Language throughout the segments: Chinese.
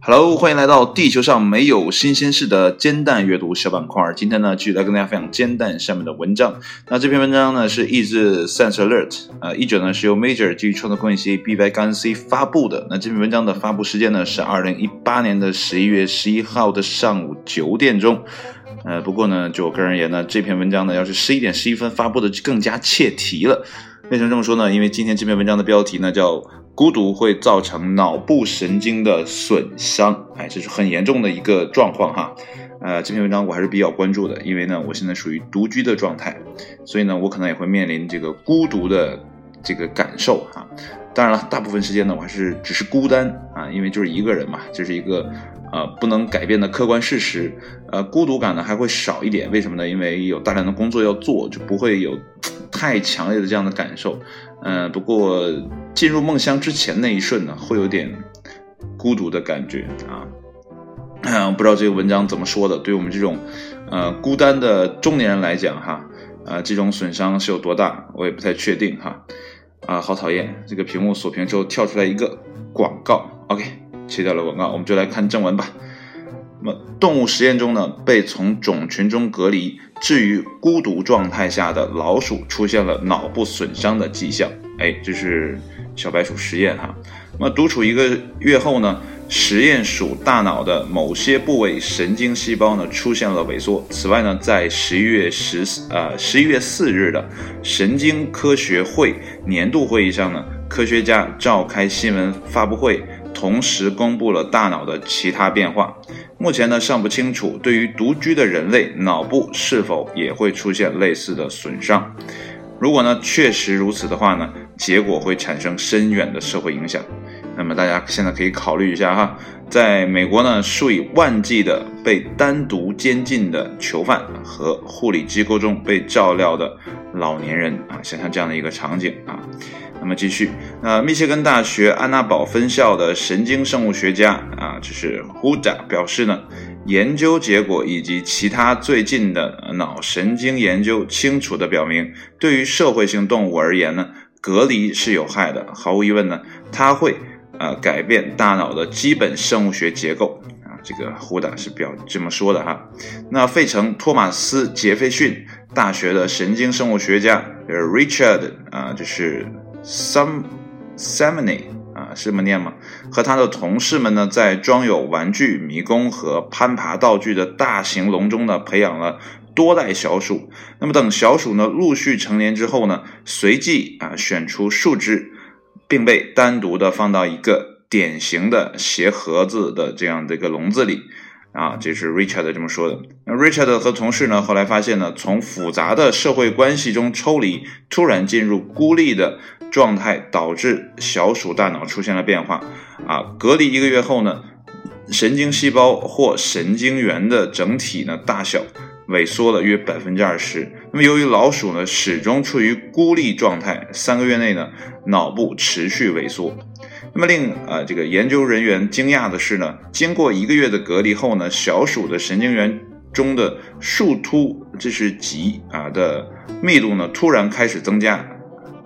Hello，欢迎来到地球上没有新鲜事的煎蛋阅读小板块。今天呢，继续来跟大家分享煎蛋下面的文章。那这篇文章呢，是译自 Sense Alert，呃，译者呢是由 Major 基于创作关系 B Y 杠 C 发布的。那这篇文章的发布时间呢是二零一八年的十一月十一号的上午九点钟。呃，不过呢，就我个人而言呢，这篇文章呢，要是十一点十一分发布的，就更加切题了。为什么这么说呢？因为今天这篇文章的标题呢叫。孤独会造成脑部神经的损伤，哎，这是很严重的一个状况哈。呃，这篇文章我还是比较关注的，因为呢，我现在属于独居的状态，所以呢，我可能也会面临这个孤独的这个感受哈。当然了，大部分时间呢，我还是只是孤单啊，因为就是一个人嘛，这是一个呃不能改变的客观事实。呃，孤独感呢还会少一点，为什么呢？因为有大量的工作要做，就不会有 太强烈的这样的感受。嗯，不过进入梦乡之前那一瞬呢，会有点孤独的感觉啊。不知道这个文章怎么说的，对我们这种呃孤单的中年人来讲哈，啊这种损伤是有多大，我也不太确定哈。啊，好讨厌！这个屏幕锁屏之后跳出来一个广告，OK，切掉了广告，我们就来看正文吧。那么动物实验中呢，被从种群中隔离。置于孤独状态下的老鼠出现了脑部损伤的迹象，哎，这是小白鼠实验哈。那么独处一个月后呢，实验鼠大脑的某些部位神经细胞呢出现了萎缩。此外呢，在十一月十呃十一月四日的神经科学会年度会议上呢，科学家召开新闻发布会。同时公布了大脑的其他变化，目前呢尚不清楚，对于独居的人类脑部是否也会出现类似的损伤。如果呢确实如此的话呢，结果会产生深远的社会影响。那么大家现在可以考虑一下哈，在美国呢数以万计的被单独监禁的囚犯和护理机构中被照料的老年人啊，想象这样的一个场景啊。那么继续，呃，密歇根大学安娜堡分校的神经生物学家啊，就是 Huda 表示呢，研究结果以及其他最近的脑神经研究清楚地表明，对于社会性动物而言呢，隔离是有害的。毫无疑问呢，它会呃改变大脑的基本生物学结构啊。这个 Huda 是表这么说的哈。那费城托马斯杰斐逊大学的神经生物学家 Richard 啊，就是。Some Samony 啊，是这么念吗？和他的同事们呢，在装有玩具、迷宫和攀爬道具的大型笼中呢，培养了多代小鼠。那么等小鼠呢陆续成年之后呢，随即啊选出数只，并被单独的放到一个典型的鞋盒子的这样的一个笼子里。啊，这是 Richard 这么说的。那 Richard 和同事呢，后来发现呢，从复杂的社会关系中抽离，突然进入孤立的状态，导致小鼠大脑出现了变化。啊，隔离一个月后呢，神经细胞或神经元的整体呢大小萎缩了约百分之二十。那么由于老鼠呢始终处于孤立状态，三个月内呢，脑部持续萎缩。那么令呃这个研究人员惊讶的是呢，经过一个月的隔离后呢，小鼠的神经元中的树突，这是极啊的密度呢突然开始增加，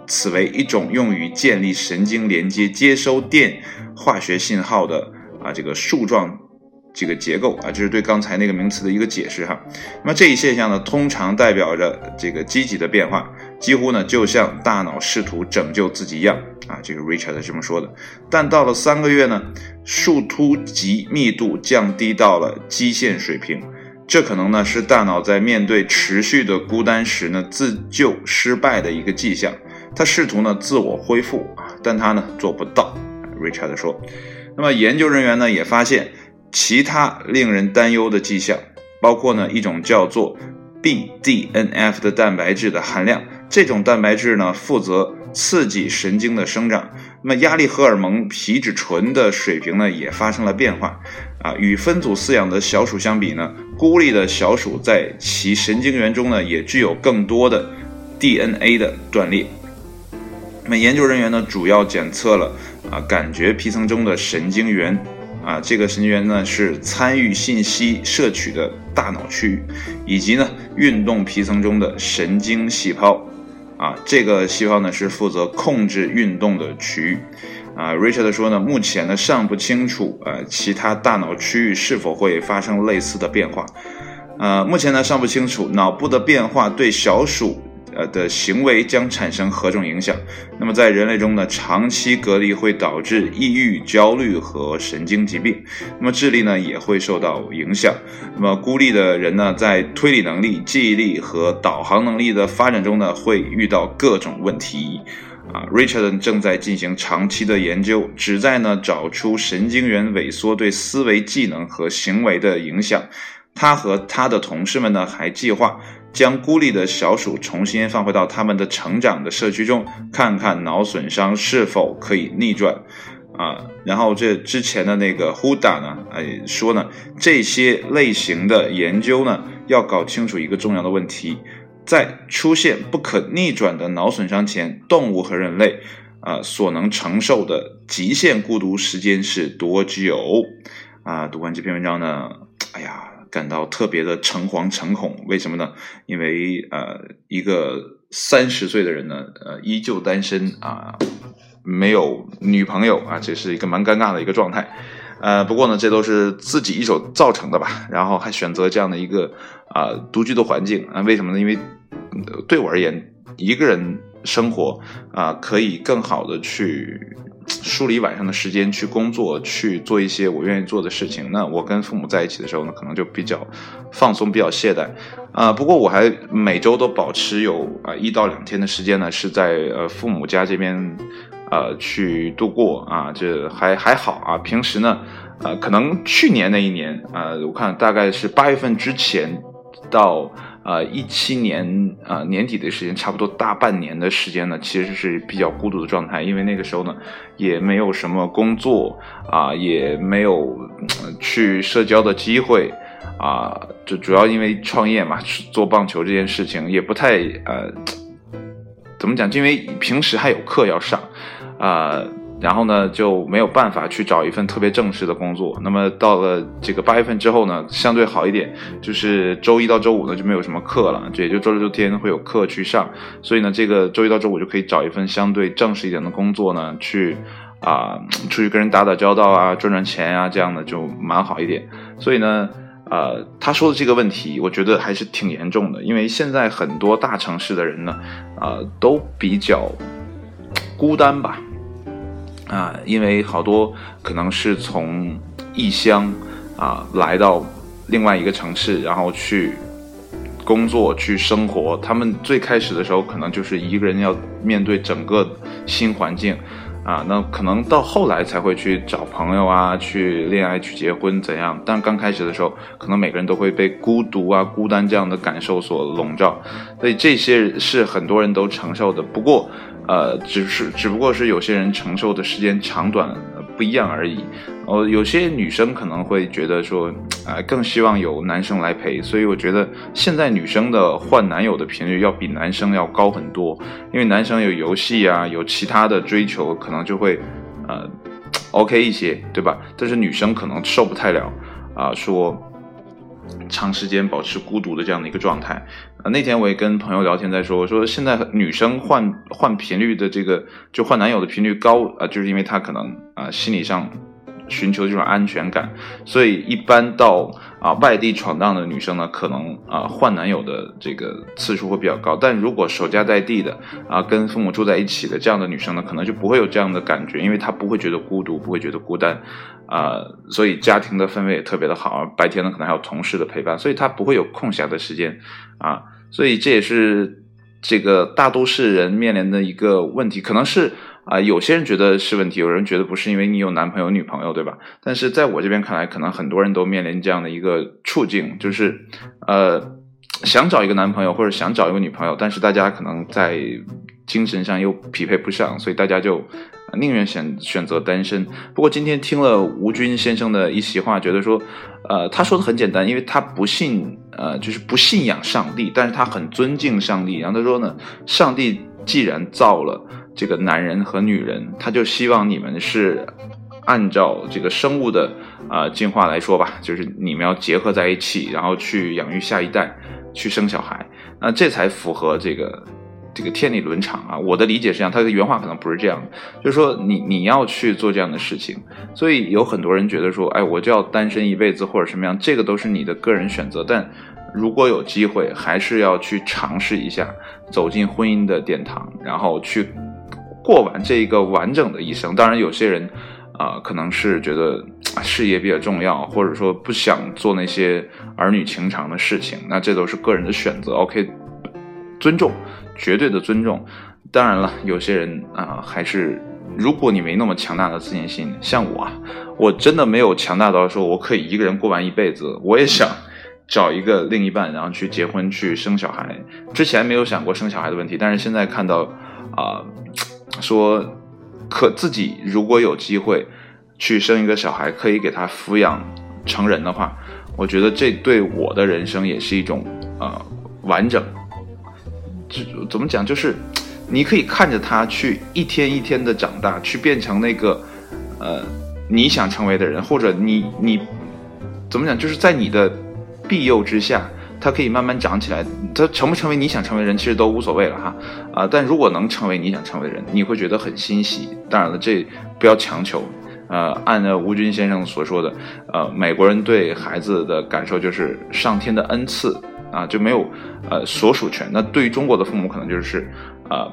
此为一种用于建立神经连接、接收电化学信号的啊这个树状。这个结构啊，这是对刚才那个名词的一个解释哈。那么这一现象呢，通常代表着这个积极的变化，几乎呢就像大脑试图拯救自己一样啊。这个 Richard 这么说的。但到了三个月呢，树突及密度降低到了基线水平，这可能呢是大脑在面对持续的孤单时呢自救失败的一个迹象。他试图呢自我恢复啊，但他呢做不到。Richard 说。那么研究人员呢也发现。其他令人担忧的迹象，包括呢一种叫做 BDNF 的蛋白质的含量。这种蛋白质呢负责刺激神经的生长。那么压力荷尔蒙皮质醇的水平呢也发生了变化。啊，与分组饲养的小鼠相比呢，孤立的小鼠在其神经元中呢也具有更多的 DNA 的断裂。那么研究人员呢主要检测了啊感觉皮层中的神经元。啊，这个神经元呢是参与信息摄取的大脑区域，以及呢运动皮层中的神经细胞。啊，这个细胞呢是负责控制运动的区域。啊，Richard 说呢，目前呢尚不清楚，呃，其他大脑区域是否会发生类似的变化。呃，目前呢尚不清楚脑部的变化对小鼠呃的行为将产生何种影响。那么在人类中呢，长期隔离会导致抑郁、焦虑和神经疾病。那么智力呢也会受到影响。那么孤立的人呢，在推理能力、记忆力和导航能力的发展中呢，会遇到各种问题。啊，Richard 正在进行长期的研究，旨在呢找出神经元萎缩对思维技能和行为的影响。他和他的同事们呢还计划将孤立的小鼠重新放回到他们的成长的社区中，看看脑损伤是否可以逆转。啊，然后这之前的那个 Huda 呢，哎说呢，这些类型的研究呢要搞清楚一个重要的问题。在出现不可逆转的脑损伤前，动物和人类，啊所能承受的极限孤独时间是多久？啊，读完这篇文章呢，哎呀，感到特别的诚惶诚恐。为什么呢？因为呃，一个三十岁的人呢，呃，依旧单身啊，没有女朋友啊，这是一个蛮尴尬的一个状态。呃，不过呢，这都是自己一手造成的吧。然后还选择这样的一个啊独居的环境啊，为什么呢？因为对我而言，一个人生活啊，可以更好的去梳理晚上的时间，去工作，去做一些我愿意做的事情。那我跟父母在一起的时候呢，可能就比较放松，比较懈怠啊。不过我还每周都保持有啊一到两天的时间呢，是在呃父母家这边。呃，去度过啊，这还还好啊。平时呢，呃，可能去年那一年，呃，我看大概是八月份之前到呃一七年呃年底的时间，差不多大半年的时间呢，其实是比较孤独的状态，因为那个时候呢，也没有什么工作啊，也没有去社交的机会啊，就主要因为创业嘛，做棒球这件事情也不太呃，怎么讲？因为平时还有课要上。啊，然后呢就没有办法去找一份特别正式的工作。那么到了这个八月份之后呢，相对好一点，就是周一到周五呢就没有什么课了，也就周六周天会有课去上。所以呢，这个周一到周五就可以找一份相对正式一点的工作呢，去啊出去跟人打打交道啊，赚赚钱啊，这样的就蛮好一点。所以呢，呃，他说的这个问题，我觉得还是挺严重的，因为现在很多大城市的人呢，啊，都比较孤单吧。啊，因为好多可能是从异乡啊来到另外一个城市，然后去工作、去生活。他们最开始的时候，可能就是一个人要面对整个新环境啊。那可能到后来才会去找朋友啊，去恋爱、去结婚怎样？但刚开始的时候，可能每个人都会被孤独啊、孤单这样的感受所笼罩。所以这些是很多人都承受的。不过，呃，只是只不过是有些人承受的时间长短不一样而已。哦，有些女生可能会觉得说，啊，更希望有男生来陪。所以我觉得现在女生的换男友的频率要比男生要高很多，因为男生有游戏啊，有其他的追求，可能就会呃 OK 一些，对吧？但是女生可能受不太了啊，说。长时间保持孤独的这样的一个状态，啊，那天我也跟朋友聊天在说，我说现在女生换换频率的这个就换男友的频率高啊，就是因为她可能啊心理上寻求这种安全感，所以一般到啊外地闯荡的女生呢，可能啊换男友的这个次数会比较高，但如果守家在地的啊跟父母住在一起的这样的女生呢，可能就不会有这样的感觉，因为她不会觉得孤独，不会觉得孤单。啊，所以家庭的氛围也特别的好，白天呢可能还有同事的陪伴，所以她不会有空闲的时间啊，所以这也是这个大都市人面临的一个问题，可能是啊有些人觉得是问题，有人觉得不是，因为你有男朋友女朋友对吧？但是在我这边看来，可能很多人都面临这样的一个处境，就是呃想找一个男朋友或者想找一个女朋友，但是大家可能在精神上又匹配不上，所以大家就。宁愿选选择单身。不过今天听了吴军先生的一席话，觉得说，呃，他说的很简单，因为他不信，呃，就是不信仰上帝，但是他很尊敬上帝。然后他说呢，上帝既然造了这个男人和女人，他就希望你们是按照这个生物的啊进化来说吧，就是你们要结合在一起，然后去养育下一代，去生小孩，那这才符合这个。这个天理伦常啊。我的理解是这样，他的原话可能不是这样，就是说你你要去做这样的事情。所以有很多人觉得说，哎，我就要单身一辈子或者什么样，这个都是你的个人选择。但如果有机会，还是要去尝试一下，走进婚姻的殿堂，然后去过完这一个完整的一生。当然，有些人。啊，可能是觉得事业比较重要，或者说不想做那些儿女情长的事情，那这都是个人的选择。OK，尊重，绝对的尊重。当然了，有些人啊，还是如果你没那么强大的自信心，像我，我真的没有强大到说我可以一个人过完一辈子。我也想找一个另一半，然后去结婚，去生小孩。之前没有想过生小孩的问题，但是现在看到啊，说。可自己如果有机会去生一个小孩，可以给他抚养成人的话，我觉得这对我的人生也是一种呃完整。就怎么讲，就是你可以看着他去一天一天的长大，去变成那个呃你想成为的人，或者你你怎么讲，就是在你的庇佑之下。他可以慢慢长起来，他成不成为你想成为人，其实都无所谓了哈，啊，但如果能成为你想成为人，你会觉得很欣喜。当然了，这不要强求，呃，按照吴军先生所说的，呃，美国人对孩子的感受就是上天的恩赐啊，就没有呃所属权。那对于中国的父母，可能就是呃，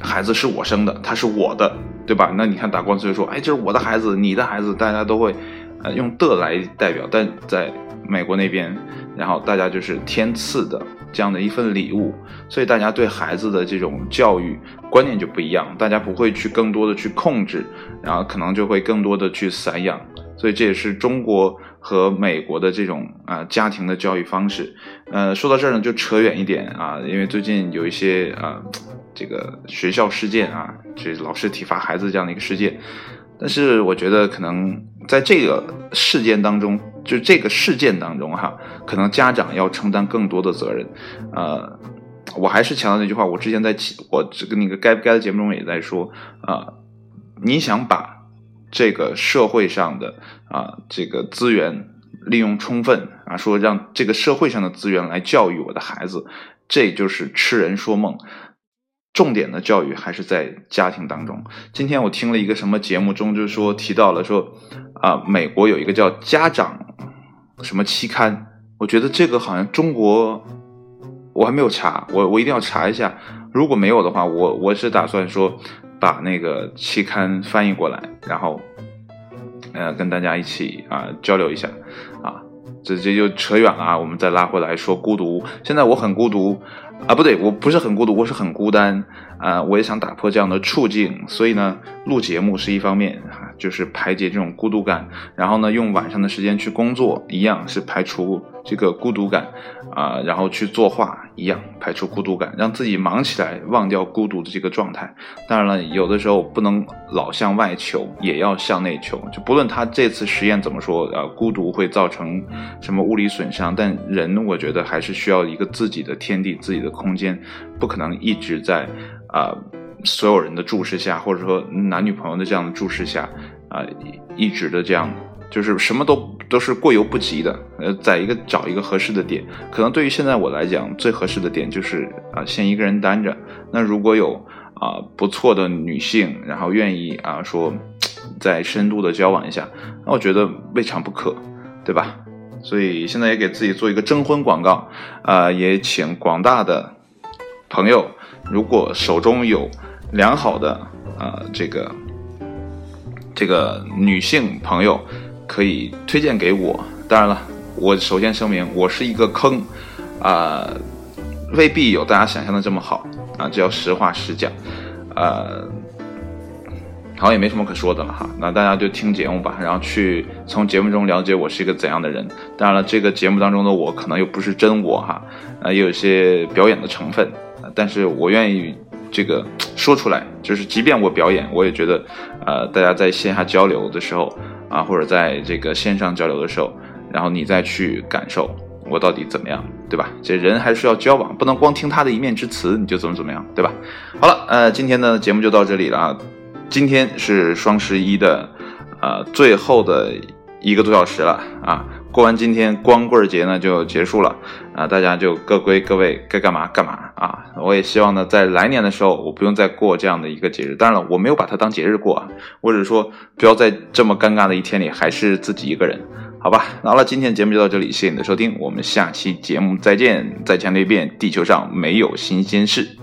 孩子是我生的，他是我的，对吧？那你看打官司就说，哎，这是我的孩子，你的孩子，大家都会呃用的来代表，但在美国那边。然后大家就是天赐的这样的一份礼物，所以大家对孩子的这种教育观念就不一样，大家不会去更多的去控制，然后可能就会更多的去散养，所以这也是中国和美国的这种啊家庭的教育方式。呃，说到这儿呢，就扯远一点啊，因为最近有一些啊这个学校事件啊，就是老师体罚孩子这样的一个事件，但是我觉得可能在这个事件当中。就这个事件当中哈，可能家长要承担更多的责任，呃，我还是强调那句话，我之前在我这个那个该不该的节目中也在说啊，你想把这个社会上的啊这个资源利用充分啊，说让这个社会上的资源来教育我的孩子，这就是痴人说梦。重点的教育还是在家庭当中。今天我听了一个什么节目中，就是说提到了说，啊，美国有一个叫家长什么期刊，我觉得这个好像中国我还没有查，我我一定要查一下。如果没有的话，我我是打算说把那个期刊翻译过来，然后呃跟大家一起啊交流一下啊。这这就扯远了啊，我们再拉回来说孤独。现在我很孤独。啊，不对，我不是很孤独，我是很孤单啊！我也想打破这样的处境，所以呢，录节目是一方面，就是排解这种孤独感，然后呢，用晚上的时间去工作，一样是排除这个孤独感啊，然后去作画，一样排除孤独感，让自己忙起来，忘掉孤独的这个状态。当然了，有的时候不能老向外求，也要向内求。就不论他这次实验怎么说，呃，孤独会造成什么物理损伤，但人我觉得还是需要一个自己的天地，自己的。空间不可能一直在啊所有人的注视下，或者说男女朋友的这样的注视下啊，一直的这样，就是什么都都是过犹不及的。呃，在一个找一个合适的点，可能对于现在我来讲，最合适的点就是啊，先一个人单着。那如果有啊不错的女性，然后愿意啊说再深度的交往一下，那我觉得未尝不可，对吧？所以现在也给自己做一个征婚广告，啊，也请广大的朋友，如果手中有良好的啊这个这个女性朋友，可以推荐给我。当然了，我首先声明，我是一个坑，啊，未必有大家想象的这么好啊，这要实话实讲，呃。好像也没什么可说的了哈，那大家就听节目吧，然后去从节目中了解我是一个怎样的人。当然了，这个节目当中的我可能又不是真我哈，呃，也有一些表演的成分，但是我愿意这个说出来，就是即便我表演，我也觉得，呃，大家在线下交流的时候啊，或者在这个线上交流的时候，然后你再去感受我到底怎么样，对吧？这人还是要交往，不能光听他的一面之词你就怎么怎么样，对吧？好了，呃，今天的节目就到这里了啊。今天是双十一的，呃，最后的一个多小时了啊！过完今天光棍节呢就结束了啊，大家就各归各位，该干嘛干嘛啊！我也希望呢，在来年的时候，我不用再过这样的一个节日。当然了，我没有把它当节日过啊，我只是说不要在这么尴尬的一天里还是自己一个人，好吧？好了，今天的节目就到这里，谢谢你的收听，我们下期节目再见。再强调一遍，地球上没有新鲜事。